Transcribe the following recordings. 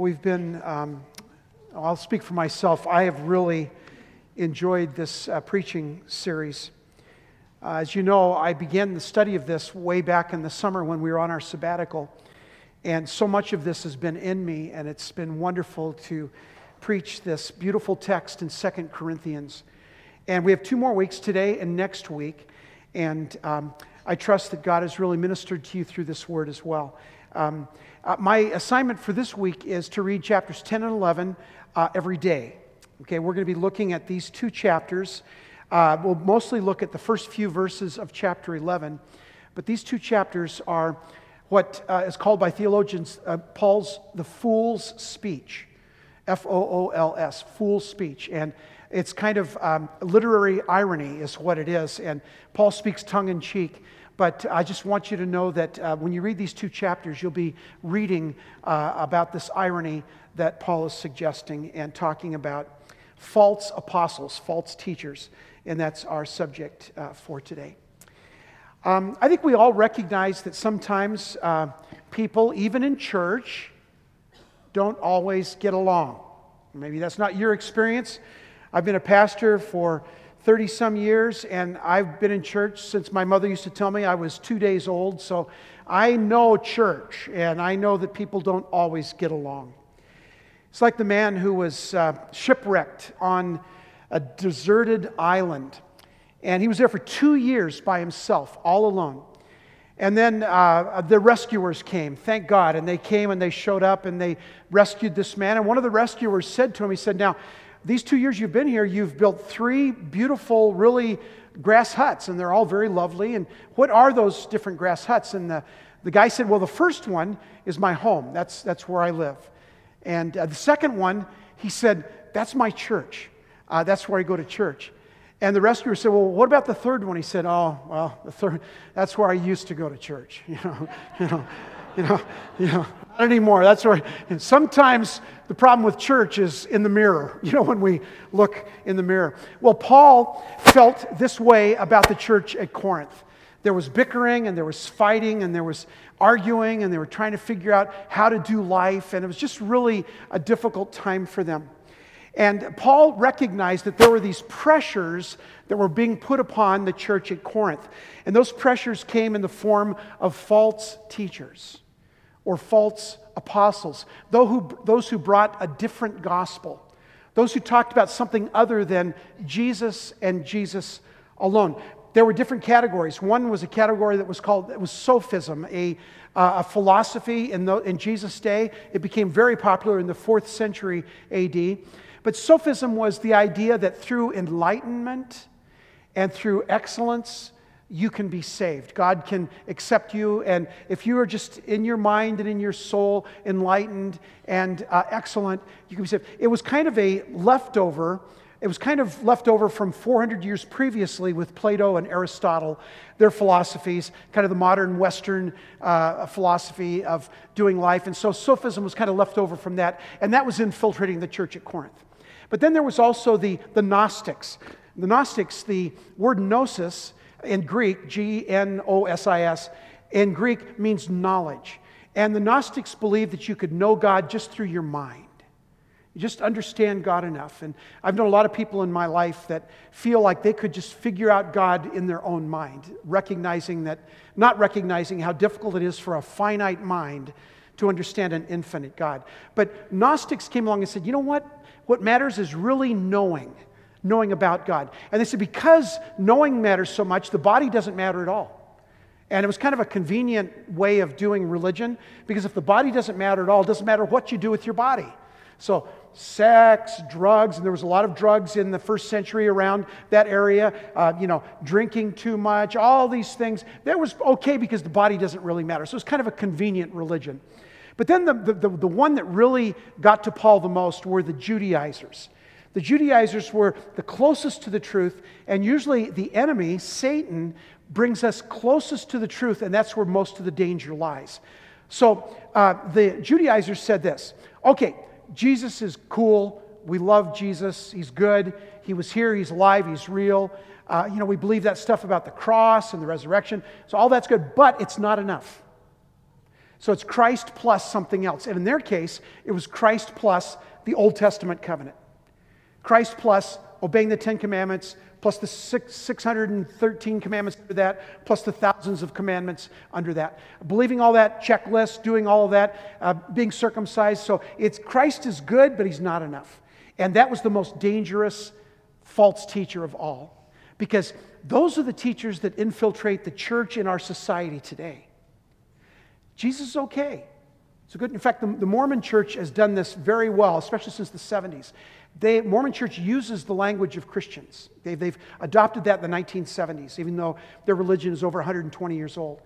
We've been, um, I'll speak for myself, I have really enjoyed this uh, preaching series. Uh, as you know, I began the study of this way back in the summer when we were on our sabbatical. And so much of this has been in me, and it's been wonderful to preach this beautiful text in Second Corinthians. And we have two more weeks today and next week. And um, I trust that God has really ministered to you through this word as well. Um, uh, my assignment for this week is to read chapters 10 and 11 uh, every day. Okay, we're going to be looking at these two chapters. Uh, we'll mostly look at the first few verses of chapter 11, but these two chapters are what uh, is called by theologians uh, Paul's the fool's speech. F O O L S, fool's speech. And it's kind of um, literary irony, is what it is. And Paul speaks tongue in cheek but I just want you to know that uh, when you read these two chapters, you'll be reading uh, about this irony that Paul is suggesting and talking about false apostles, false teachers. And that's our subject uh, for today. Um, I think we all recognize that sometimes uh, people, even in church, don't always get along. Maybe that's not your experience. I've been a pastor for 30 some years, and I've been in church since my mother used to tell me I was two days old. So I know church, and I know that people don't always get along. It's like the man who was uh, shipwrecked on a deserted island, and he was there for two years by himself, all alone. And then uh, the rescuers came, thank God, and they came and they showed up and they rescued this man. And one of the rescuers said to him, He said, Now, these two years you've been here, you've built three beautiful, really grass huts, and they're all very lovely. And what are those different grass huts? And the, the guy said, Well, the first one is my home. That's, that's where I live. And uh, the second one, he said, That's my church. Uh, that's where I go to church. And the rescuer said, Well, what about the third one? He said, Oh, well, the third, that's where I used to go to church. You know, you know, you know, you know, not anymore. That's right. and sometimes the problem with church is in the mirror, you know, when we look in the mirror. Well, Paul felt this way about the church at Corinth. There was bickering and there was fighting and there was arguing and they were trying to figure out how to do life, and it was just really a difficult time for them. And Paul recognized that there were these pressures that were being put upon the church at Corinth. And those pressures came in the form of false teachers or false apostles, those who, brought a different gospel, those who talked about something other than Jesus and Jesus alone. There were different categories. One was a category that was called it was sophism, a, uh, a philosophy in, the, in Jesus' day. It became very popular in the fourth century AD. But sophism was the idea that through enlightenment and through excellence you can be saved. God can accept you. And if you are just in your mind and in your soul enlightened and uh, excellent, you can be saved. It was kind of a leftover. It was kind of left over from 400 years previously with Plato and Aristotle, their philosophies, kind of the modern Western uh, philosophy of doing life. And so Sophism was kind of left over from that, and that was infiltrating the church at Corinth. But then there was also the, the Gnostics. The Gnostics, the word gnosis, in Greek, G N O S I S, in Greek means knowledge. And the Gnostics believed that you could know God just through your mind. You just understand God enough. And I've known a lot of people in my life that feel like they could just figure out God in their own mind, recognizing that, not recognizing how difficult it is for a finite mind to understand an infinite God. But Gnostics came along and said, you know what? What matters is really knowing knowing about God. And they said, because knowing matters so much, the body doesn't matter at all. And it was kind of a convenient way of doing religion because if the body doesn't matter at all, it doesn't matter what you do with your body. So, sex, drugs, and there was a lot of drugs in the first century around that area, uh, you know, drinking too much, all these things. That was okay because the body doesn't really matter. So, it's kind of a convenient religion. But then the, the, the, the one that really got to Paul the most were the Judaizers. The Judaizers were the closest to the truth, and usually the enemy, Satan, brings us closest to the truth, and that's where most of the danger lies. So uh, the Judaizers said this okay, Jesus is cool. We love Jesus. He's good. He was here. He's alive. He's real. Uh, you know, we believe that stuff about the cross and the resurrection. So all that's good, but it's not enough. So it's Christ plus something else. And in their case, it was Christ plus the Old Testament covenant. Christ plus obeying the Ten Commandments, plus the six, 613 commandments under that, plus the thousands of commandments under that. Believing all that, checklist, doing all that, uh, being circumcised. So it's Christ is good, but he's not enough. And that was the most dangerous false teacher of all. Because those are the teachers that infiltrate the church in our society today. Jesus is okay. It's good. In fact, the, the Mormon church has done this very well, especially since the 70s. They, Mormon church uses the language of Christians. They, they've adopted that in the 1970s, even though their religion is over 120 years old.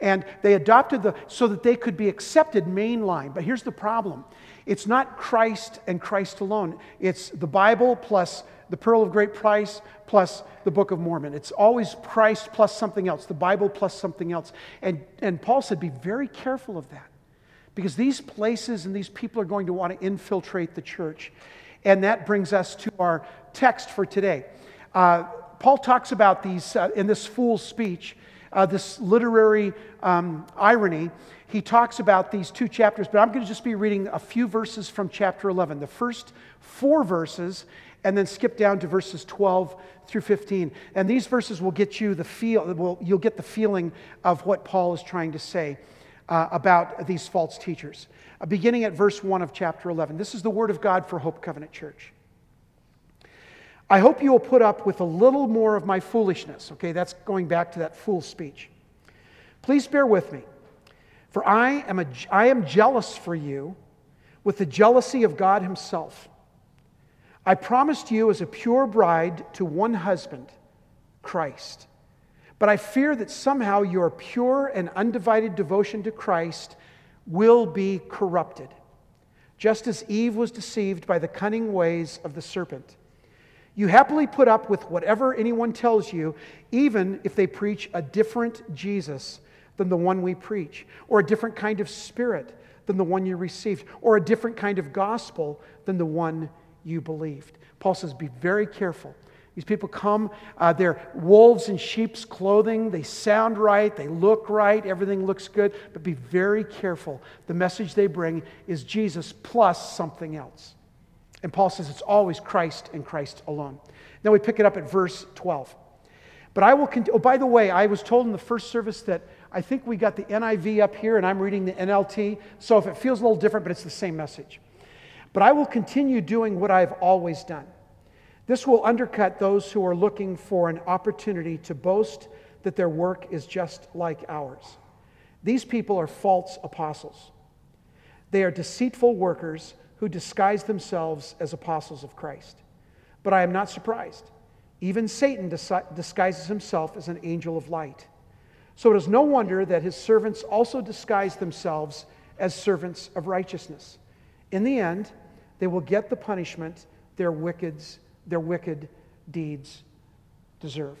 And they adopted the so that they could be accepted mainline. But here's the problem it's not Christ and Christ alone, it's the Bible plus the Pearl of Great Price plus the Book of Mormon. It's always Christ plus something else, the Bible plus something else. And, and Paul said, be very careful of that because these places and these people are going to want to infiltrate the church. And that brings us to our text for today. Uh, Paul talks about these uh, in this fool's speech, uh, this literary um, irony. He talks about these two chapters, but I'm going to just be reading a few verses from chapter 11, the first four verses, and then skip down to verses 12 through 15. And these verses will get you the feel, will, you'll get the feeling of what Paul is trying to say uh, about these false teachers. Uh, beginning at verse 1 of chapter 11. This is the word of God for Hope Covenant Church. I hope you will put up with a little more of my foolishness. Okay, that's going back to that fool speech. Please bear with me, for I am, a, I am jealous for you with the jealousy of God Himself. I promised you as a pure bride to one husband, Christ. But I fear that somehow your pure and undivided devotion to Christ will be corrupted, just as Eve was deceived by the cunning ways of the serpent. You happily put up with whatever anyone tells you, even if they preach a different Jesus than the one we preach, or a different kind of spirit than the one you received, or a different kind of gospel than the one you believed. Paul says, Be very careful. These people come, uh, they're wolves in sheep's clothing. They sound right, they look right, everything looks good, but be very careful. The message they bring is Jesus plus something else. And Paul says it's always Christ and Christ alone. Now we pick it up at verse 12. But I will continue. Oh, by the way, I was told in the first service that I think we got the NIV up here and I'm reading the NLT. So if it feels a little different, but it's the same message. But I will continue doing what I've always done. This will undercut those who are looking for an opportunity to boast that their work is just like ours. These people are false apostles. They are deceitful workers who disguise themselves as apostles of Christ. But I am not surprised. Even Satan disguises himself as an angel of light. So it is no wonder that his servants also disguise themselves as servants of righteousness. In the end, they will get the punishment their wicked, their wicked deeds deserve.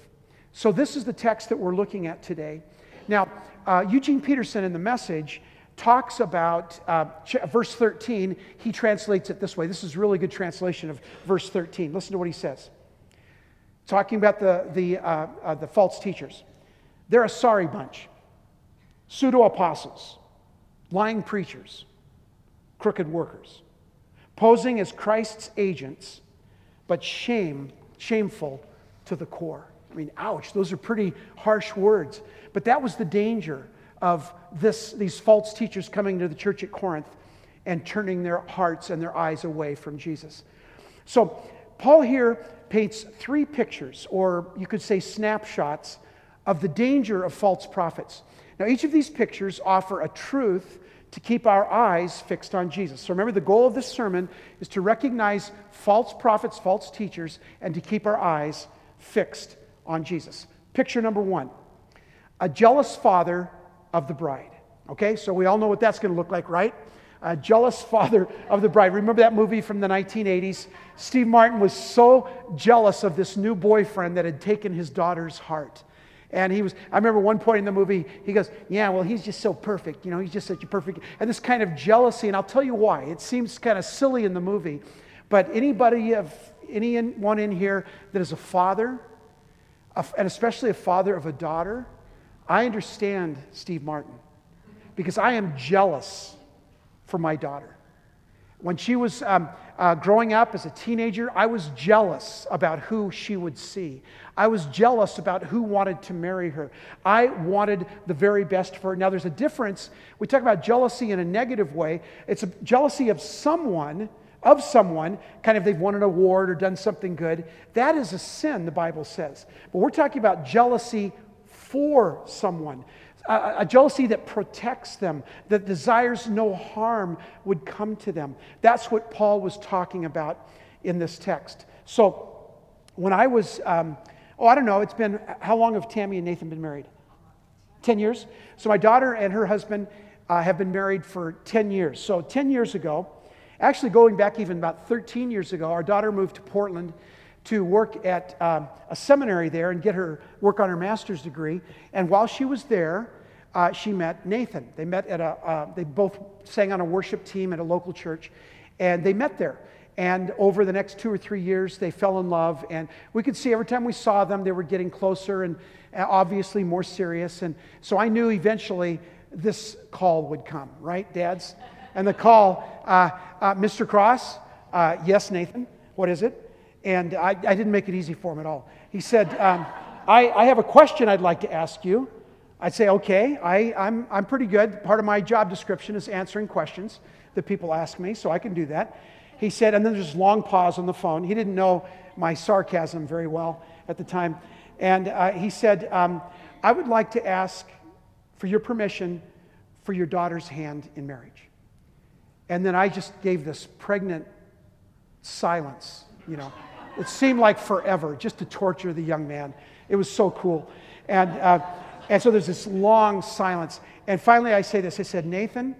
So, this is the text that we're looking at today. Now, uh, Eugene Peterson in the message talks about uh, verse 13. He translates it this way. This is really good translation of verse 13. Listen to what he says. Talking about the, the, uh, uh the false teachers. They're a sorry bunch pseudo apostles, lying preachers, crooked workers, posing as Christ's agents, but shame, shameful to the core. I mean, ouch, those are pretty harsh words. But that was the danger of this, these false teachers coming to the church at Corinth and turning their hearts and their eyes away from Jesus. So, Paul here paints three pictures, or you could say snapshots, of the danger of false prophets. Now, each of these pictures offer a truth to keep our eyes fixed on Jesus. So remember, the goal of this sermon is to recognize false prophets, false teachers, and to keep our eyes fixed on Jesus. Picture number one a jealous father of the bride. Okay, so we all know what that's going to look like, right? A jealous father of the bride. Remember that movie from the 1980s? Steve Martin was so jealous of this new boyfriend that had taken his daughter's heart. And he was, I remember one point in the movie, he goes, Yeah, well, he's just so perfect. You know, he's just such a perfect. And this kind of jealousy, and I'll tell you why. It seems kind of silly in the movie. But anybody of anyone in here that is a father, and especially a father of a daughter, I understand Steve Martin. because I am jealous for my daughter. When she was um, uh, growing up as a teenager, I was jealous about who she would see. I was jealous about who wanted to marry her. I wanted the very best for her. Now, there's a difference. We talk about jealousy in a negative way, it's a jealousy of someone. Of someone, kind of they've won an award or done something good. That is a sin, the Bible says. But we're talking about jealousy for someone a, jealousy that protects them, that desires no harm would come to them. That's what Paul was talking about in this text. So when I was, um, oh, I don't know, it's been, how long have Tammy and Nathan been married? 10 years? So my daughter and her husband uh, have been married for 10 years. So 10 years ago, actually going back even about 13 years ago, our daughter moved to Portland to work at um, a seminary there and get her work on her master's degree. And while she was there, uh, she met Nathan. They met at a, uh, they both sang on a worship team at a local church, and they met there. And over the next two or three years, they fell in love. And we could see every time we saw them, they were getting closer and uh, obviously more serious. And so I knew eventually this call would come, right, dads? And the call, uh, uh, Mr. Cross, uh, yes, Nathan, what is it? And I, I, didn't make it easy for him at all. He said, um, I, I have a question I'd like to ask you. I'd say, okay, I, I'm, I'm pretty good. Part of my job description is answering questions that people ask me, so I can do that. He said, and then there's this long pause on the phone. He didn't know my sarcasm very well at the time. And uh, he said, um, I would like to ask for your permission for your daughter's hand in marriage. And then I just gave this pregnant silence, you know. It seemed like forever just to torture the young man. It was so cool. And, uh, and so there's this long silence. And finally, I say this I said, Nathan,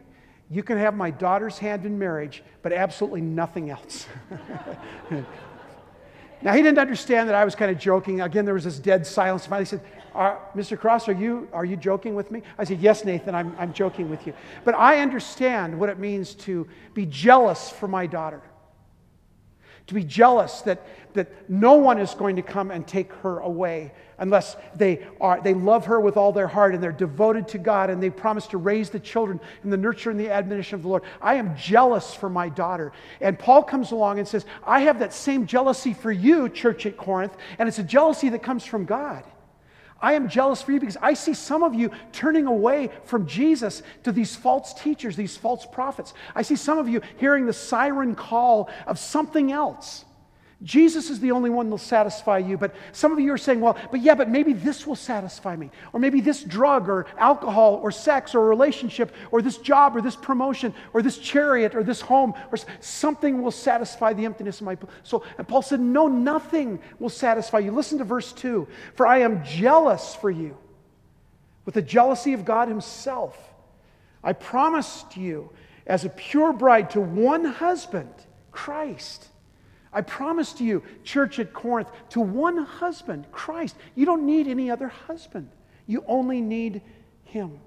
you can have my daughter's hand in marriage, but absolutely nothing else. now, he didn't understand that I was kind of joking. Again, there was this dead silence. Finally, he said, Mr. Cross, are you, are you joking with me? I said, Yes, Nathan, I'm, I'm joking with you. But I understand what it means to be jealous for my daughter to be jealous that, that no one is going to come and take her away unless they, are, they love her with all their heart and they're devoted to God and they promise to raise the children in the nurture and the admonition of the Lord. I am jealous for my daughter. And Paul comes along and says, I have that same jealousy for you, church at Corinth, and it's a jealousy that comes from God. I am jealous for you because I see some of you turning away from Jesus to these false teachers, these false prophets. I see some of you hearing the siren call of something else. Jesus is the only one that will satisfy you. But some of you are saying, well, but yeah, but maybe this will satisfy me. Or maybe this drug or alcohol or sex or relationship or this job or this promotion or this chariot or this home or something will satisfy the emptiness of my soul. And Paul said, no, nothing will satisfy you. Listen to verse 2 For I am jealous for you with the jealousy of God Himself. I promised you as a pure bride to one husband, Christ. I promised to you, church at Corinth, to one husband, Christ. You don't need any other husband. You only need him.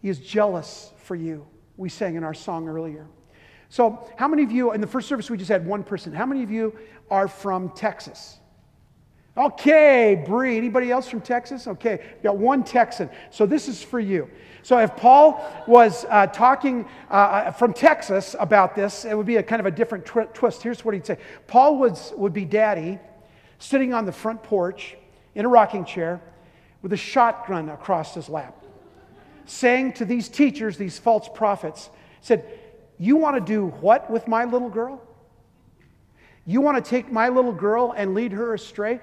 He is jealous for you. We sang in our song earlier. So, how many of you, in the first service, we just had one person. How many of you are from Texas? Okay, Bree. Anybody else from Texas? Okay, we got one Texan. So, this is for you. So if Paul was uh, talking uh, uh, from Texas about this, it would be a kind of a different twi- twist. Here's what he'd say Paul was, would be daddy sitting on the front porch in a rocking chair with a shotgun across his lap, saying to these teachers, these false prophets, said, You want to do what with my little girl? You want to take my little girl and lead her astray?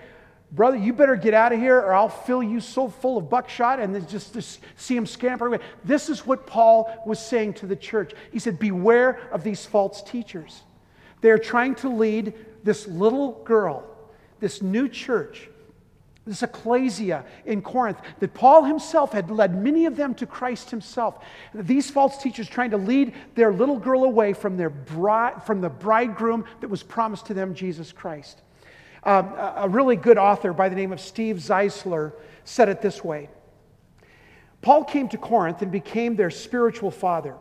Brother, you better get out of here or I'll fill you so full of buckshot and then just, just see him scamper away. This is what Paul was saying to the church. He said, Beware of these false teachers. They're trying to lead this little girl, this new church, this ecclesia in Corinth, that Paul himself had led many of them to Christ himself. These false teachers trying to lead their little girl away from, their bride, from the bridegroom that was promised to them, Jesus Christ. Um, a really good author by the name of Steve Zeisler said it this way Paul came to Corinth and became their spiritual father.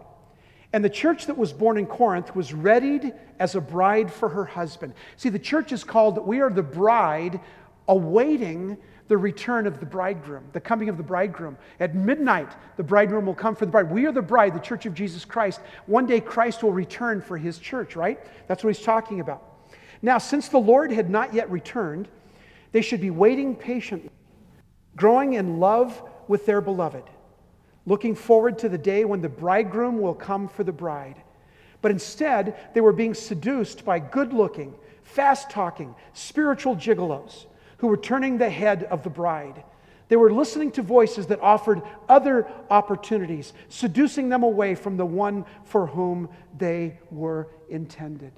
And the church that was born in Corinth was readied as a bride for her husband. See, the church is called, we are the bride awaiting the return of the bridegroom, the coming of the bridegroom. At midnight, the bridegroom will come for the bride. We are the bride, the church of Jesus Christ. One day, Christ will return for his church, right? That's what he's talking about. Now, since the Lord had not yet returned, they should be waiting patiently, growing in love with their beloved, looking forward to the day when the bridegroom will come for the bride. But instead, they were being seduced by good looking, fast talking, spiritual gigolos who were turning the head of the bride. They were listening to voices that offered other opportunities, seducing them away from the one for whom they were intended.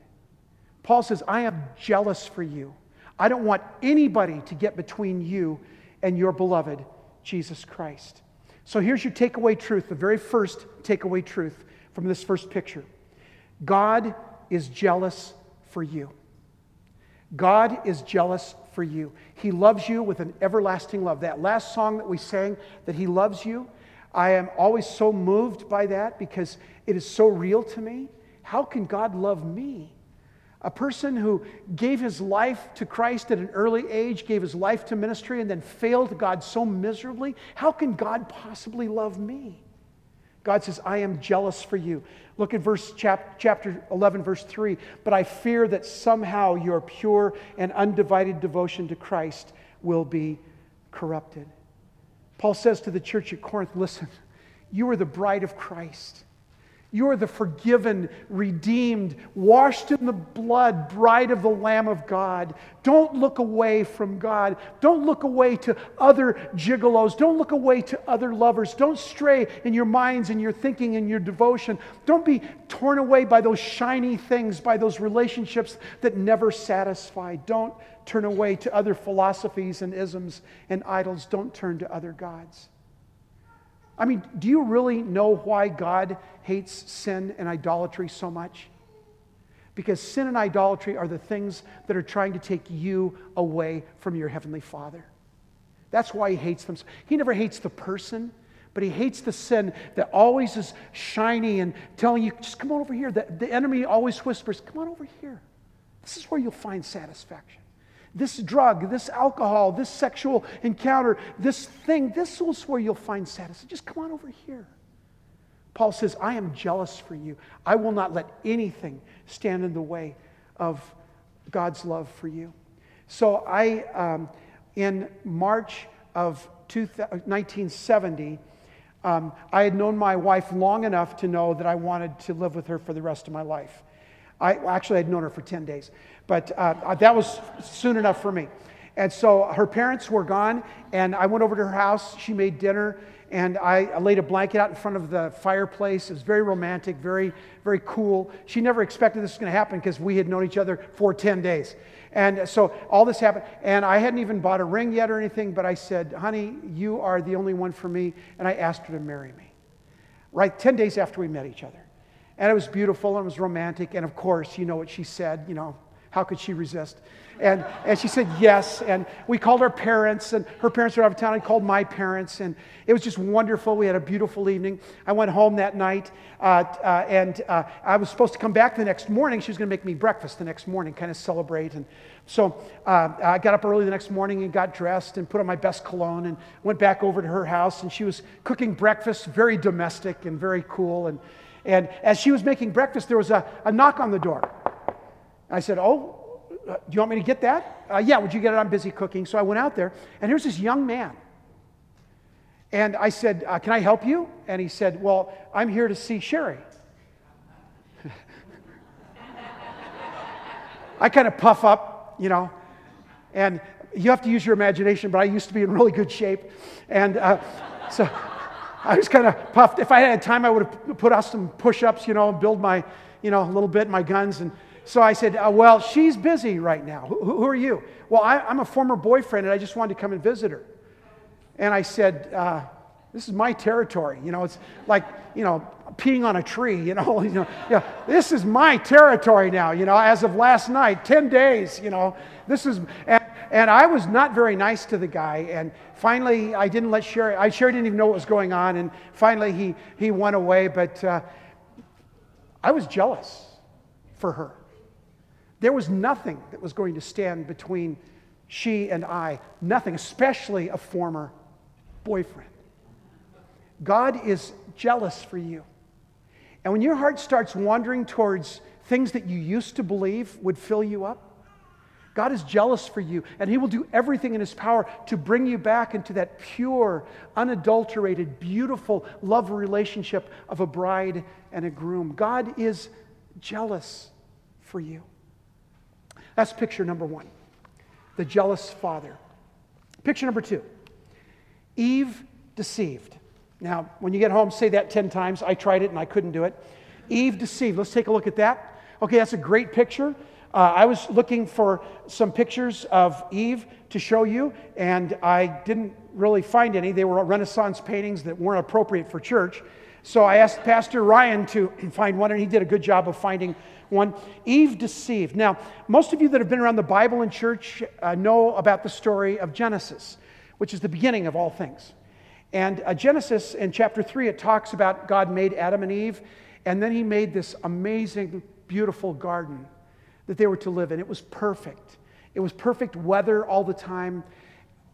Paul says, I am jealous for you. I don't want anybody to get between you and your beloved, Jesus Christ. So here's your takeaway truth, the very first takeaway truth from this first picture God is jealous for you. God is jealous for you. He loves you with an everlasting love. That last song that we sang, that He loves you, I am always so moved by that because it is so real to me. How can God love me? A person who gave his life to Christ at an early age, gave his life to ministry, and then failed God so miserably. How can God possibly love me? God says, I am jealous for you. Look at verse chap, chapter 11, verse 3. But I fear that somehow your pure and undivided devotion to Christ will be corrupted. Paul says to the church at Corinth, listen, you are the bride of Christ. You are the forgiven, redeemed, washed in the blood bride of the Lamb of God. Don't look away from God. Don't look away to other gigolos. Don't look away to other lovers. Don't stray in your minds and your thinking and your devotion. Don't be torn away by those shiny things, by those relationships that never satisfy. Don't turn away to other philosophies and isms and idols. Don't turn to other gods. I mean, do you really know why God hates sin and idolatry so much? Because sin and idolatry are the things that are trying to take you away from your Heavenly Father. That's why He hates them. He never hates the person, but He hates the sin that always is shiny and telling you, just come on over here. The, the enemy always whispers, come on over here. This is where you'll find satisfaction this drug, this alcohol, this sexual encounter, this thing, this is where you'll find satisfaction. Just come on over here. Paul says, I am jealous for you. I will not let anything stand in the way of God's love for you. So I, um, in March of 1970, um, I had known my wife long enough to know that I wanted to live with her for the rest of my life. I actually had known her for 10 days. But uh, that was soon enough for me. And so her parents were gone, and I went over to her house. She made dinner, and I laid a blanket out in front of the fireplace. It was very romantic, very, very cool. She never expected this was going to happen because we had known each other for 10 days. And so all this happened, and I hadn't even bought a ring yet or anything, but I said, Honey, you are the only one for me. And I asked her to marry me. Right 10 days after we met each other. And it was beautiful and it was romantic. And of course, you know what she said, you know, how could she resist? And, and she said yes. And we called our parents, and her parents were out of town. I called my parents, and it was just wonderful. We had a beautiful evening. I went home that night, uh, uh, and uh, I was supposed to come back the next morning. She was going to make me breakfast the next morning, kind of celebrate. And so uh, I got up early the next morning and got dressed and put on my best cologne and went back over to her house. And she was cooking breakfast, very domestic and very cool. And, and as she was making breakfast, there was a, a knock on the door. I said, Oh, uh, do you want me to get that? Uh, yeah, would you get it? I'm busy cooking. So I went out there, and here's this young man. And I said, uh, Can I help you? And he said, Well, I'm here to see Sherry. I kind of puff up, you know, and you have to use your imagination, but I used to be in really good shape. And uh, so I was kind of puffed. If I had time, I would have put out some push ups, you know, and build my, you know, a little bit, my guns. And so I said, uh, Well, she's busy right now. Who, who are you? Well, I, am a former boyfriend and I just wanted to come and visit her. And I said, uh, This is my territory. You know, it's like, you know, peeing on a tree, you know, you know, yeah, this is my territory now, you know, as of last night, 10 days, you know, this is, and, and I was not very nice to the guy. And finally, I didn't let Sherry, I Sherry didn't even know what was going on. And finally, he, he went away, but uh, I was jealous for her. There was nothing that was going to stand between she and I, nothing, especially a former boyfriend. God is jealous for you. And when your heart starts wandering towards things that you used to believe would fill you up, God is jealous for you, and He will do everything in His power to bring you back into that pure, unadulterated, beautiful love relationship of a bride and a groom. God is jealous for you. That's picture number one the jealous father. Picture number two Eve deceived. Now, when you get home, say that 10 times. I tried it and I couldn't do it. Eve deceived. Let's take a look at that. Okay, that's a great picture. Uh, I was looking for some pictures of Eve to show you, and I didn't really find any. They were Renaissance paintings that weren't appropriate for church. So I asked Pastor Ryan to find one, and he did a good job of finding one. Eve deceived. Now, most of you that have been around the Bible in church uh, know about the story of Genesis, which is the beginning of all things. And uh, Genesis in chapter 3, it talks about God made Adam and Eve, and then he made this amazing, beautiful garden that they were to live in. It was perfect. It was perfect weather all the time.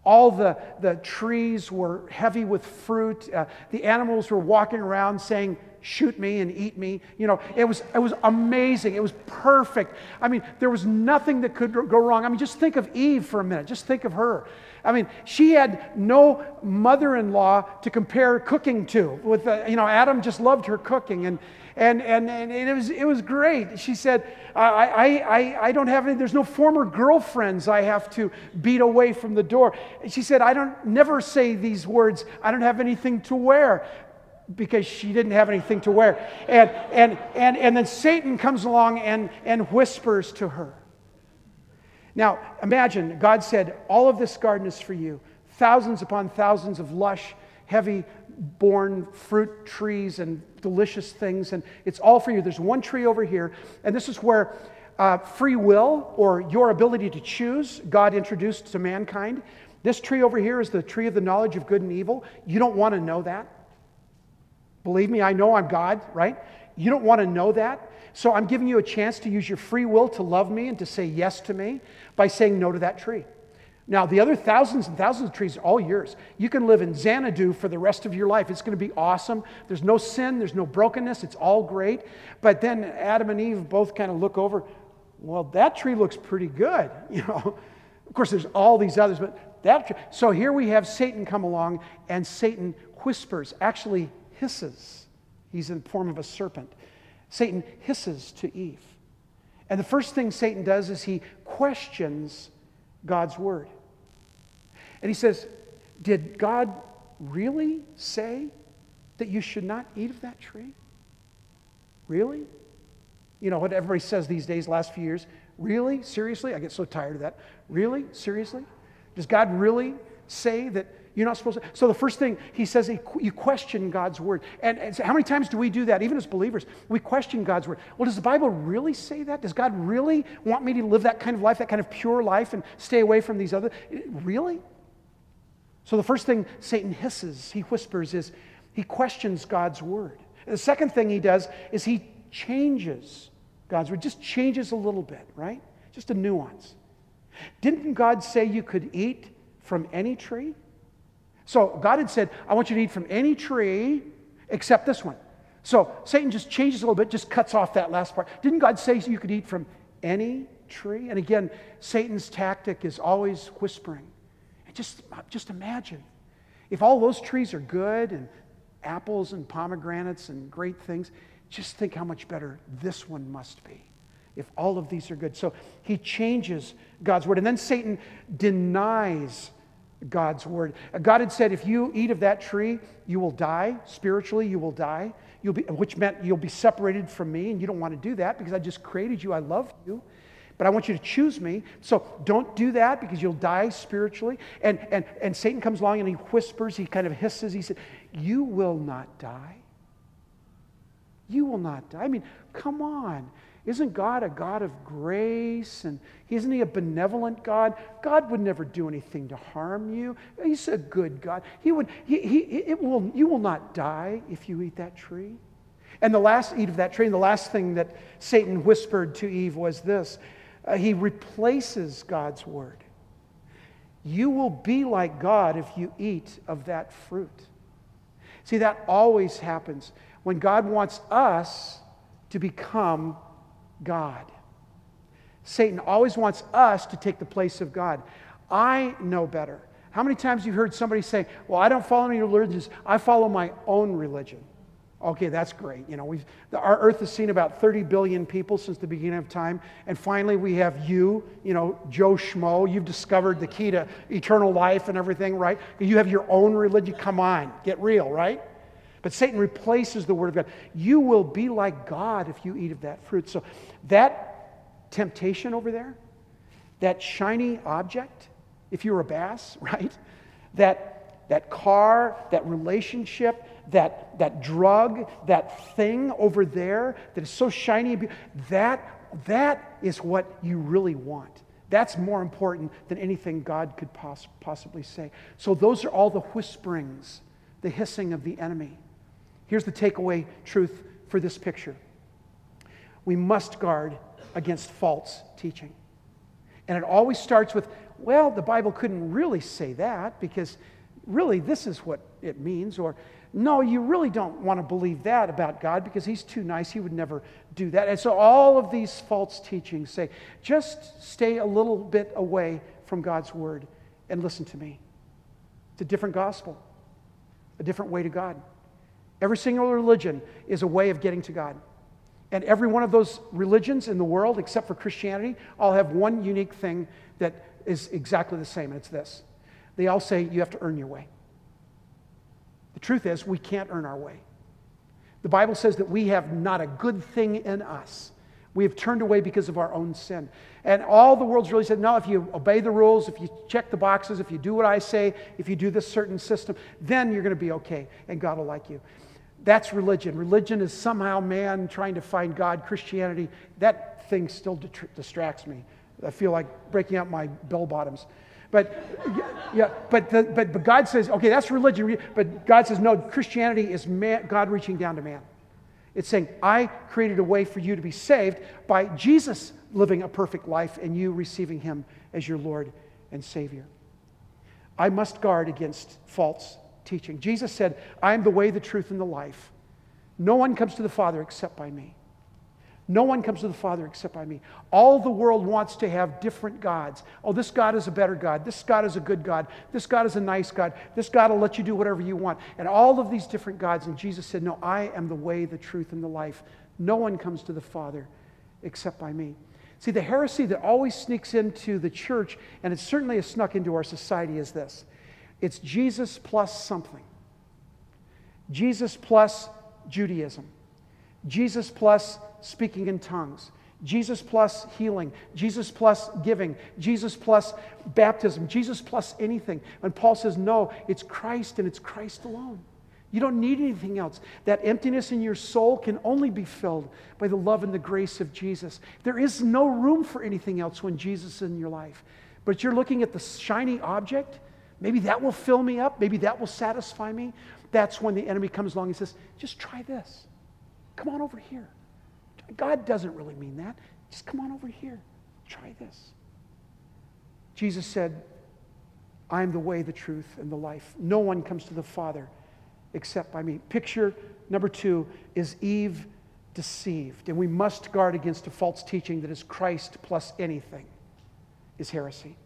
All the, the trees were heavy with fruit. Uh, the animals were walking around saying, shoot me and eat me. You know, it was, it was amazing. It was perfect. I mean, there was nothing that could go wrong. I mean, just think of Eve for a minute. Just think of her. I mean, she had no mother in law to compare cooking to. With, uh, you know, Adam just loved her cooking. And, and, and, and it, was, it was great. She said, I, I, I, I don't have any, there's no former girlfriends I have to beat away from the door. She said, I don't never say these words, I don't have anything to wear because she didn't have anything to wear. And, and, and, and then Satan comes along and, and whispers to her. Now, imagine God said, All of this garden is for you. Thousands upon thousands of lush, heavy born fruit trees and delicious things, and it's all for you. There's one tree over here, and this is where uh, free will or your ability to choose God introduced to mankind. This tree over here is the tree of the knowledge of good and evil. You don't want to know that. Believe me, I know I'm God, right? You don't want to know that. So I'm giving you a chance to use your free will to love me and to say yes to me by saying no to that tree. Now, the other thousands and thousands of trees are all yours. You can live in Xanadu for the rest of your life. It's going to be awesome. There's no sin, there's no brokenness. It's all great. But then Adam and Eve both kind of look over. Well, that tree looks pretty good. You know, of course, there's all these others, but that. Tree. So here we have Satan come along, and Satan whispers, actually hisses. He's in the form of a serpent. Satan hisses to Eve. And the first thing Satan does is he questions God's word. And he says, Did God really say that you should not eat of that tree? Really? You know what everybody says these days, last few years? Really? Seriously? I get so tired of that. Really? Seriously? Does God really say that you're not supposed to. So the first thing he says, you question God's word. And, and so how many times do we do that, even as believers? We question God's word. Well, does the Bible really say that? Does God really want me to live that kind of life, that kind of pure life, and stay away from these other? Eh, really? So the first thing Satan hisses, he whispers, is he questions God's word. The second thing he does is he changes God's word, just changes a little bit, right? Just a nuance. Didn't God say you could eat from any tree? So God had said, I want you to eat from any tree except this one. So Satan just changes a little bit, just cuts off that last part. Didn't God say you could eat from any tree? And again, Satan's tactic is always whispering. And just, just imagine if all those trees are good and apples and pomegranates and great things, just think how much better this one must be if all of these are good. So he changes God's word. And then Satan denies God's word. God had said, if you eat of that tree, you will die. Spiritually, you will die. You'll be, which meant you'll be separated from me, and you don't want to do that because I just created you. I love you. But I want you to choose me. So don't do that because you'll die spiritually. And, and, and Satan comes along and he whispers, he kind of hisses, he said, You will not die. You will not die. I mean, come on. Isn't God a God of grace? And isn't He a benevolent God? God would never do anything to harm you. He's a good God. He would, he, he, it will, you will not die if you eat that tree. And the last eat of that tree, and the last thing that Satan whispered to Eve was this uh, He replaces God's word. You will be like God if you eat of that fruit. See, that always happens when God wants us to become God. Satan always wants us to take the place of God. I know better. How many times you heard somebody say, Well, I don't follow any religions, I follow my own religion? Okay, that's great. You know, we've, the, our earth has seen about 30 billion people since the beginning of time. And finally, we have you, you know, Joe Schmo. You've discovered the key to eternal life and everything, right? You have your own religion. Come on, get real, right? But Satan replaces the Word of God. You will be like God if you eat of that fruit. So that temptation over there, that shiny object, if you're a bass, right? That, that car, that relationship, that, that drug, that thing over there that is so shiny, that, that is what you really want. That's more important than anything God could poss- possibly say. So, those are all the whisperings, the hissing of the enemy. Here's the takeaway truth for this picture we must guard against false teaching. And it always starts with, well, the Bible couldn't really say that because really this is what it means. Or, no, you really don't want to believe that about God because He's too nice. He would never do that. And so all of these false teachings say just stay a little bit away from God's Word and listen to me. It's a different gospel, a different way to God. Every single religion is a way of getting to God. And every one of those religions in the world, except for Christianity, all have one unique thing that is exactly the same, and it's this. They all say you have to earn your way. The truth is, we can't earn our way. The Bible says that we have not a good thing in us. We have turned away because of our own sin. And all the world's really said, no, if you obey the rules, if you check the boxes, if you do what I say, if you do this certain system, then you're going to be okay and God will like you. That's religion. Religion is somehow man trying to find God. Christianity, that thing still distracts me. I feel like breaking out my bell bottoms. But yeah, but, the, but but God says, okay, that's religion. But God says, no, Christianity is man, God reaching down to man. It's saying, I created a way for you to be saved by Jesus living a perfect life and you receiving him as your Lord and Savior. I must guard against false teaching. Jesus said, I am the way, the truth, and the life. No one comes to the Father except by me. No one comes to the Father except by me. All the world wants to have different gods. Oh, this God is a better God. This God is a good God. This God is a nice God. This God will let you do whatever you want. And all of these different gods. And Jesus said, No, I am the way, the truth, and the life. No one comes to the Father except by me. See, the heresy that always sneaks into the church, and it certainly has snuck into our society, is this it's Jesus plus something. Jesus plus Judaism. Jesus plus speaking in tongues, Jesus plus healing, Jesus plus giving, Jesus plus baptism, Jesus plus anything. And Paul says, no, it's Christ and it's Christ alone. You don't need anything else. That emptiness in your soul can only be filled by the love and the grace of Jesus. There is no room for anything else when Jesus is in your life. But you're looking at the shiny object, maybe that will fill me up, maybe that will satisfy me. That's when the enemy comes along and says, just try this. Come on over here. God doesn't really mean that. Just come on over here. Try this. Jesus said, I am the way, the truth, and the life. No one comes to the Father except by me. Picture number two is Eve deceived. And we must guard against a false teaching that is Christ plus anything is heresy.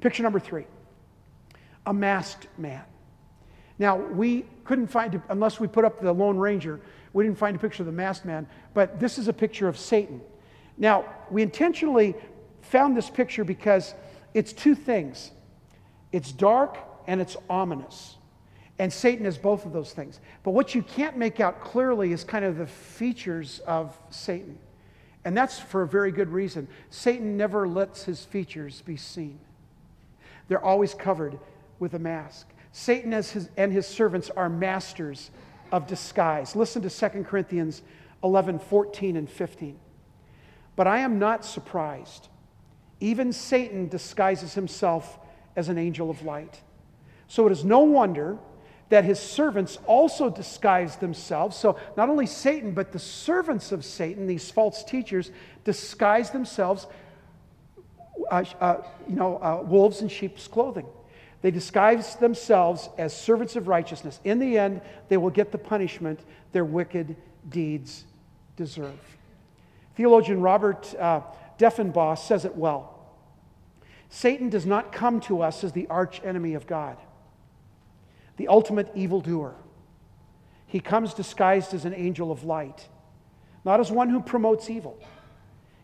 Picture number three a masked man. Now, we couldn't find, unless we put up the Lone Ranger, we didn't find a picture of the masked man, but this is a picture of Satan. Now, we intentionally found this picture because it's two things it's dark and it's ominous. And Satan is both of those things. But what you can't make out clearly is kind of the features of Satan. And that's for a very good reason. Satan never lets his features be seen, they're always covered with a mask. Satan his, and his servants are masters of disguise. Listen to 2 Corinthians 11 14 and 15. But I am not surprised. Even Satan disguises himself as an angel of light. So it is no wonder that his servants also disguise themselves. So not only Satan, but the servants of Satan, these false teachers, disguise themselves, uh, uh, you know, uh, wolves in sheep's clothing. They disguise themselves as servants of righteousness. In the end, they will get the punishment their wicked deeds deserve. Theologian Robert uh, Deffinbaugh says it well. Satan does not come to us as the arch enemy of God, the ultimate evildoer. He comes disguised as an angel of light, not as one who promotes evil.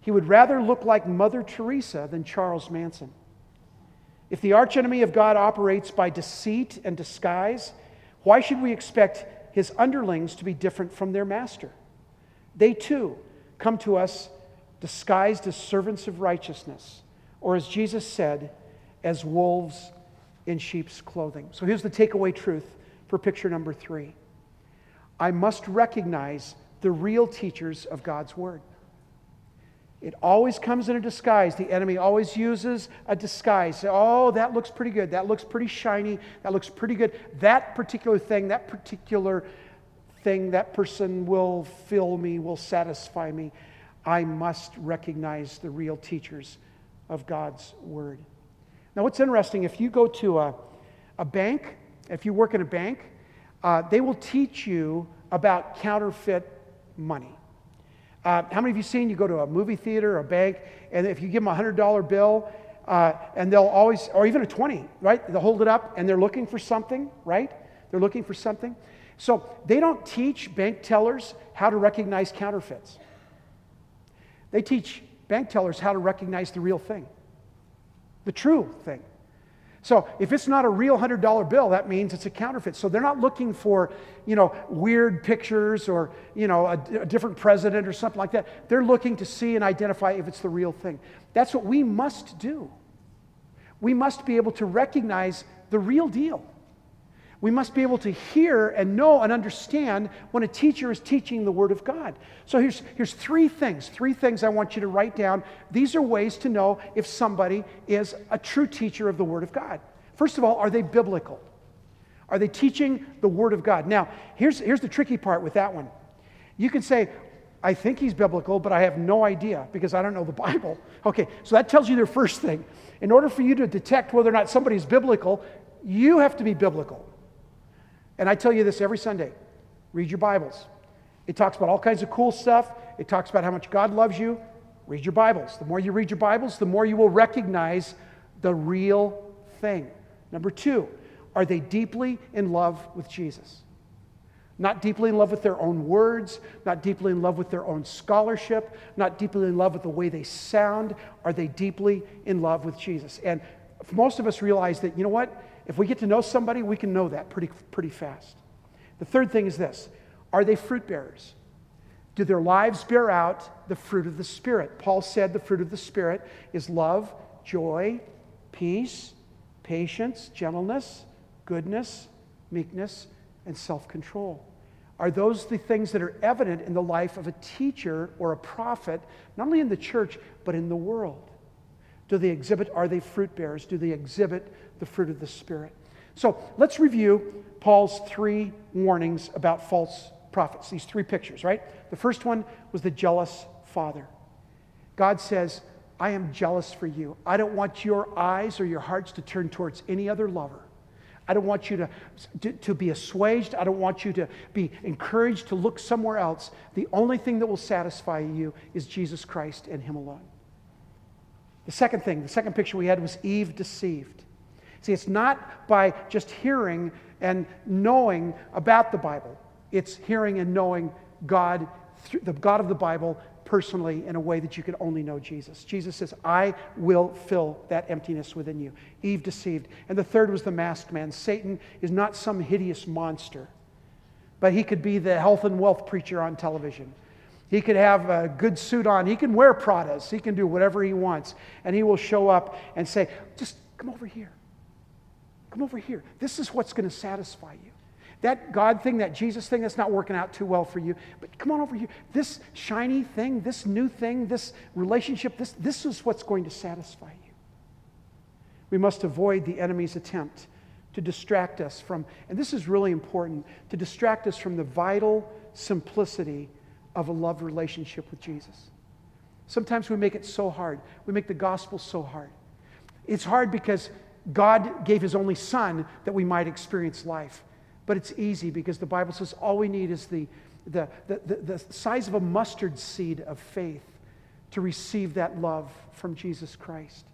He would rather look like Mother Teresa than Charles Manson. If the archenemy of God operates by deceit and disguise, why should we expect his underlings to be different from their master? They too come to us disguised as servants of righteousness, or as Jesus said, as wolves in sheep's clothing. So here's the takeaway truth for picture number three I must recognize the real teachers of God's word. It always comes in a disguise. The enemy always uses a disguise. Oh, that looks pretty good. That looks pretty shiny. That looks pretty good. That particular thing, that particular thing, that person will fill me, will satisfy me. I must recognize the real teachers of God's word. Now, what's interesting, if you go to a, a bank, if you work in a bank, uh, they will teach you about counterfeit money. Uh, how many of you seen you go to a movie theater or a bank, and if you give them a $100 bill, uh, and they'll always, or even a 20, right? They'll hold it up and they're looking for something, right? They're looking for something. So they don't teach bank tellers how to recognize counterfeits. They teach bank tellers how to recognize the real thing, the true thing. So if it's not a real $100 bill, that means it's a counterfeit. So they're not looking for, you know, weird pictures or, you know, a, a, different president or something like that. They're looking to see and identify if it's the real thing. That's what we must do. We must be able to recognize the real deal. We must be able to hear and know and understand when a teacher is teaching the Word of God. So here's, here's three things, three things I want you to write down. These are ways to know if somebody is a true teacher of the Word of God. First of all, are they biblical? Are they teaching the Word of God? Now, here's, here's the tricky part with that one. You can say, I think he's biblical, but I have no idea because I don't know the Bible. Okay, so that tells you the first thing. In order for you to detect whether or not somebody's biblical, you have to be biblical. And I tell you this every Sunday read your Bibles. It talks about all kinds of cool stuff, it talks about how much God loves you. Read your Bibles. The more you read your Bibles, the more you will recognize the real thing. Number two, are they deeply in love with Jesus? Not deeply in love with their own words, not deeply in love with their own scholarship, not deeply in love with the way they sound. Are they deeply in love with Jesus? And most of us realize that, you know what? If we get to know somebody, we can know that pretty, pretty fast. The third thing is this Are they fruit bearers? Do their lives bear out the fruit of the Spirit? Paul said the fruit of the Spirit is love, joy, peace, patience, gentleness, goodness, meekness, and self control. Are those the things that are evident in the life of a teacher or a prophet, not only in the church, but in the world? Do they exhibit, are they fruit bearers? Do they exhibit the fruit of the Spirit? So let's review Paul's three warnings about false prophets, these three pictures, right? The first one was the jealous father. God says, I am jealous for you. I don't want your eyes or your hearts to turn towards any other lover. I don't want you to, to, to, be assuaged. I don't want you to be encouraged to look somewhere else. The only thing that will satisfy you is Jesus Christ and Him alone. The second thing, the second picture we had was Eve deceived. See, it's not by just hearing and knowing about the Bible, it's hearing and knowing God, the God of the Bible, personally in a way that you can only know Jesus. Jesus says, I will fill that emptiness within you. Eve deceived. And the third was the masked man. Satan is not some hideous monster, but he could be the health and wealth preacher on television. He could have a good suit on. He can wear Pradas. He can do whatever he wants. And he will show up and say, just come over here. Come over here. This is what's going to satisfy you. That God thing, that Jesus thing, that's not working out too well for you. But come on over here. This shiny thing, this new thing, this relationship, this, this is what's going to satisfy you. We must avoid the enemy's attempt to distract us from, and this is really important, to distract us from the vital simplicity of a love relationship with Jesus. Sometimes we make it so hard. We make the gospel so hard. It's hard because God gave his only son that we might experience life. But it's easy because the Bible says all we need is the, the, the, the, the size of a mustard seed of faith to receive that love from Jesus Christ.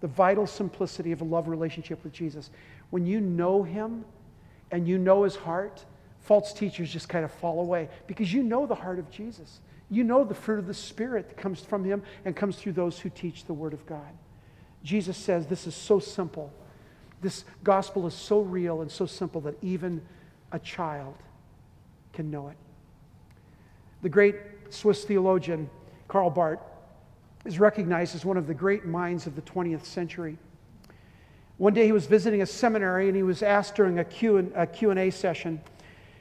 The vital simplicity of a love relationship with Jesus. When you know him and you know his heart, false teachers just kind of fall away because you know the heart of Jesus. You know the fruit of the Spirit that comes from him and comes through those who teach the Word of God. Jesus says this is so simple. This gospel is so real and so simple that even a child can know it. The great Swiss theologian Karl Barth is recognized as one of the great minds of the 20th century. One day he was visiting a seminary and he was asked during a Q&A session,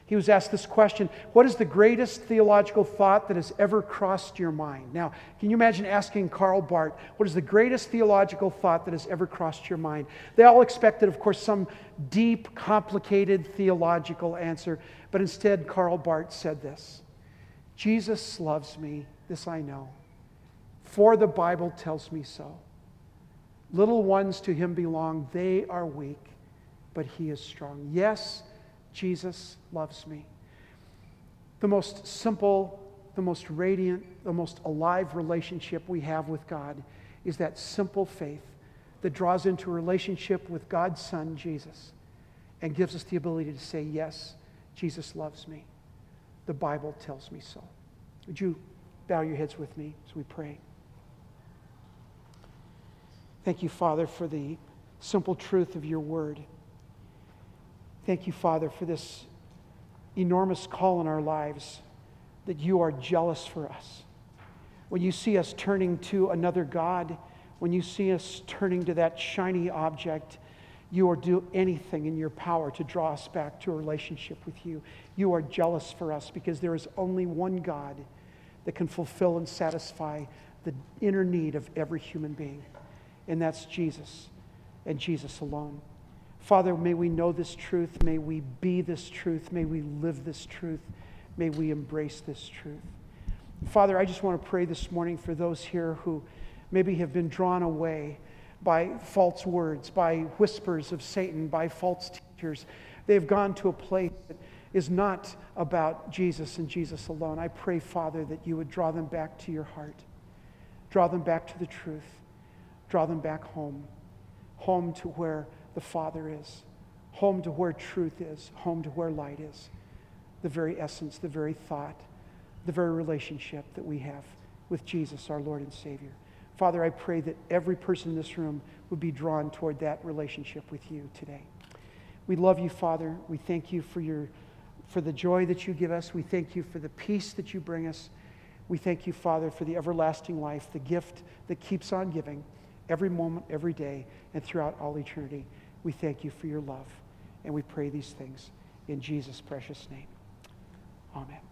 he was asked this question What is the greatest theological thought that has ever crossed your mind? Now, can you imagine asking Karl Barth, What is the greatest theological thought that has ever crossed your mind? They all expected, of course, some deep, complicated theological answer, but instead, Karl Barth said this Jesus loves me, this I know, for the Bible tells me so. Little ones to him belong, they are weak, but he is strong. Yes, Jesus loves me. The most simple, the most radiant, the most alive relationship we have with God is that simple faith that draws into a relationship with God's Son, Jesus, and gives us the ability to say, Yes, Jesus loves me. The Bible tells me so. Would you bow your heads with me as we pray? Thank you, Father, for the simple truth of your word. Thank you, Father, for this enormous call in our lives that you are jealous for us. When you see us turning to another God, when you see us turning to that shiny object, you will do anything in your power to draw us back to a relationship with you. You are jealous for us because there is only one God that can fulfill and satisfy the inner need of every human being, and that's Jesus and Jesus alone. Father, may we know this truth. May we be this truth. May we live this truth. May we embrace this truth. Father, I just want to pray this morning for those here who maybe have been drawn away by false words, by whispers of Satan, by false teachers. They have gone to a place that is not about Jesus and Jesus alone. I pray, Father, that you would draw them back to your heart, draw them back to the truth, draw them back home, home to where the Father is, home to where truth is, home to where light is, the very essence, the very thought, the very relationship that we have with Jesus, our Lord and Savior. Father, I pray that every person in this room would be drawn toward that relationship with you today. We love you, Father. We thank you for, your, for the joy that you give us. We thank you for the peace that you bring us. We thank you, Father, for the everlasting life, the gift that keeps on giving every moment, every day, and throughout all eternity. We thank you for your love. And we pray these things in Jesus' precious name. Amen.